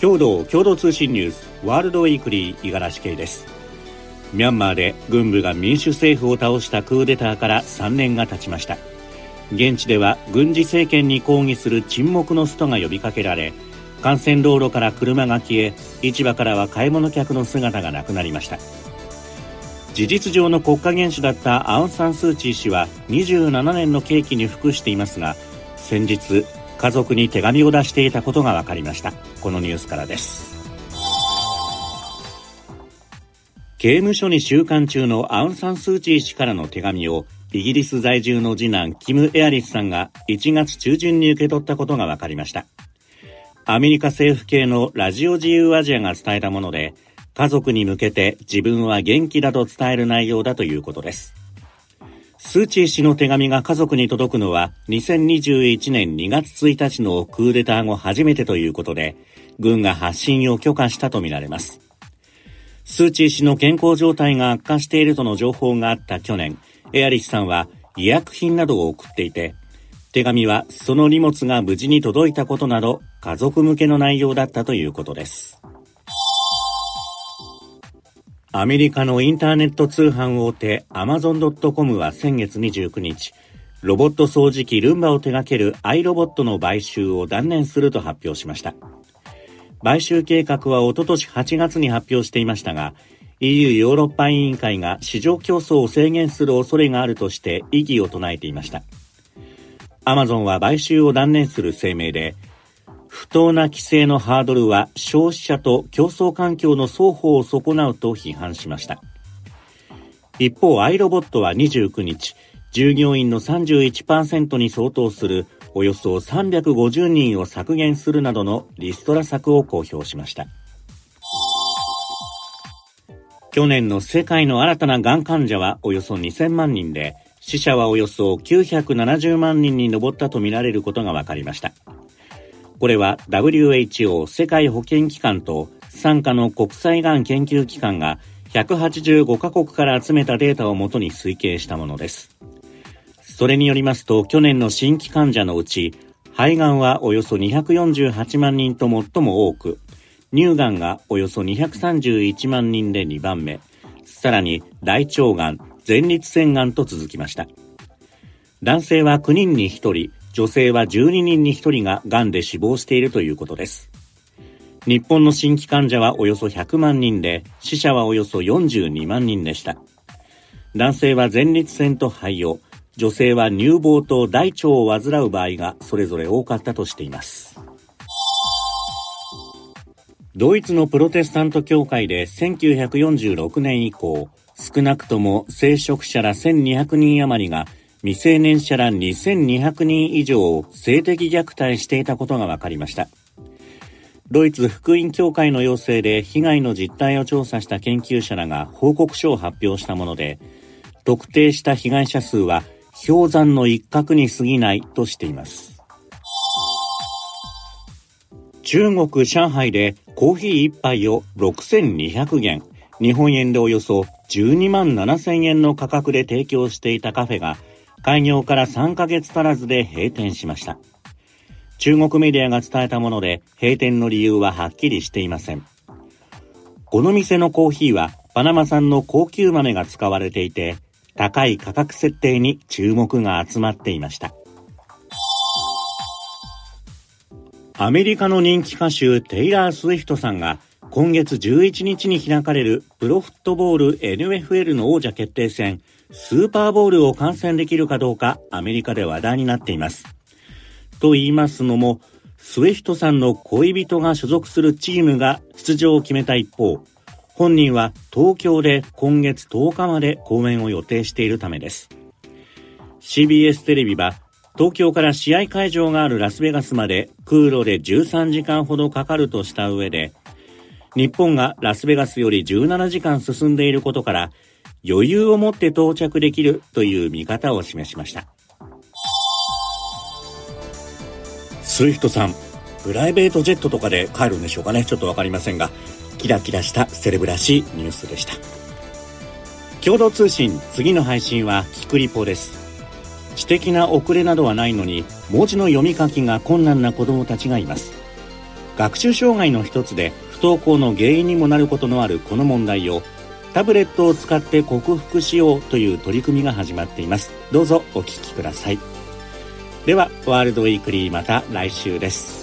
共同共同通信ニュースワールドウィークリー五十嵐圭です。ミャンマーで軍部が民主政府を倒したクーデターから3年が経ちました。現地では軍事政権に抗議する沈黙のストが呼びかけられ幹線道路から車が消え市場からは買い物客の姿がなくなりました。事実上の国家元首だったアウン・サン・スー・チー氏は27年の刑期に服していますが先日家族に手紙を出していたことが分かりました。このニュースからです。刑務所に収監中のアウン・サン・スー・チー氏からの手紙をイギリス在住の次男キム・エアリスさんが1月中旬に受け取ったことが分かりました。アメリカ政府系のラジオ自由アジアが伝えたもので家族に向けて自分は元気だと伝える内容だということです。スー・チー氏の手紙が家族に届くのは2021年2月1日のクーデター後初めてということで、軍が発信を許可したとみられます。スー・チー氏の健康状態が悪化しているとの情報があった去年、エアリスさんは医薬品などを送っていて、手紙はその荷物が無事に届いたことなど家族向けの内容だったということです。アメリカのインターネット通販大手アマゾン .com は先月29日、ロボット掃除機ルンバを手掛けるアイロボットの買収を断念すると発表しました。買収計画はおととし8月に発表していましたが、EU ヨーロッパ委員会が市場競争を制限する恐れがあるとして異議を唱えていました。アマゾンは買収を断念する声明で、不当な規制のハードルは消費者と競争環境の双方を損なうと批判しました。一方、アイロボットは29日、従業員の31%に相当するおよそ350人を削減するなどのリストラ策を公表しました。去年の世界の新たながん患者はおよそ2000万人で、死者はおよそ970万人に上ったとみられることが分かりました。これは WHO 世界保健機関と傘下の国際がん研究機関が185カ国から集めたデータをもとに推計したものです。それによりますと去年の新規患者のうち肺がんはおよそ248万人と最も多く乳がんがおよそ231万人で2番目さらに大腸がん前立腺がんと続きました男性は9人に1人女性は12人に1人が癌で死亡しているということです。日本の新規患者はおよそ100万人で、死者はおよそ42万人でした。男性は前立腺と肺を、女性は乳房と大腸を患う場合がそれぞれ多かったとしています。ドイツのプロテスタント教会で1946年以降、少なくとも聖職者ら1200人余りが未成年者ら2200人以上を性的虐待していたことが分かりました。ドイツ福音協会の要請で被害の実態を調査した研究者らが報告書を発表したもので、特定した被害者数は氷山の一角に過ぎないとしています。中国上海でコーヒー1杯を6200元、日本円でおよそ12万7000円の価格で提供していたカフェが開業から3ヶ月足らずで閉店しました。中国メディアが伝えたもので閉店の理由ははっきりしていません。この店のコーヒーはパナマ産の高級豆が使われていて高い価格設定に注目が集まっていました。アメリカの人気歌手テイラー・スウィフトさんが今月11日に開かれるプロフットボール NFL の王者決定戦スーパーボールを観戦できるかどうかアメリカで話題になっています。と言いますのも、スウェフトさんの恋人が所属するチームが出場を決めた一方、本人は東京で今月10日まで公演を予定しているためです。CBS テレビは東京から試合会場があるラスベガスまで空路で13時間ほどかかるとした上で、日本がラスベガスより17時間進んでいることから、余裕を持って到着できるという見方を示しました。スウィフトさん、プライベートジェットとかで帰るんでしょうかね。ちょっとわかりませんが、キラキラしたセレブらしいニュースでした。共同通信、次の配信はキクリポです。知的な遅れなどはないのに、文字の読み書きが困難な子供たちがいます。学習障害の一つで不登校の原因にもなることのあるこの問題をタブレットを使って克服しようという取り組みが始まっています。どうぞお聞きください。ではワールドウィークリーまた来週です。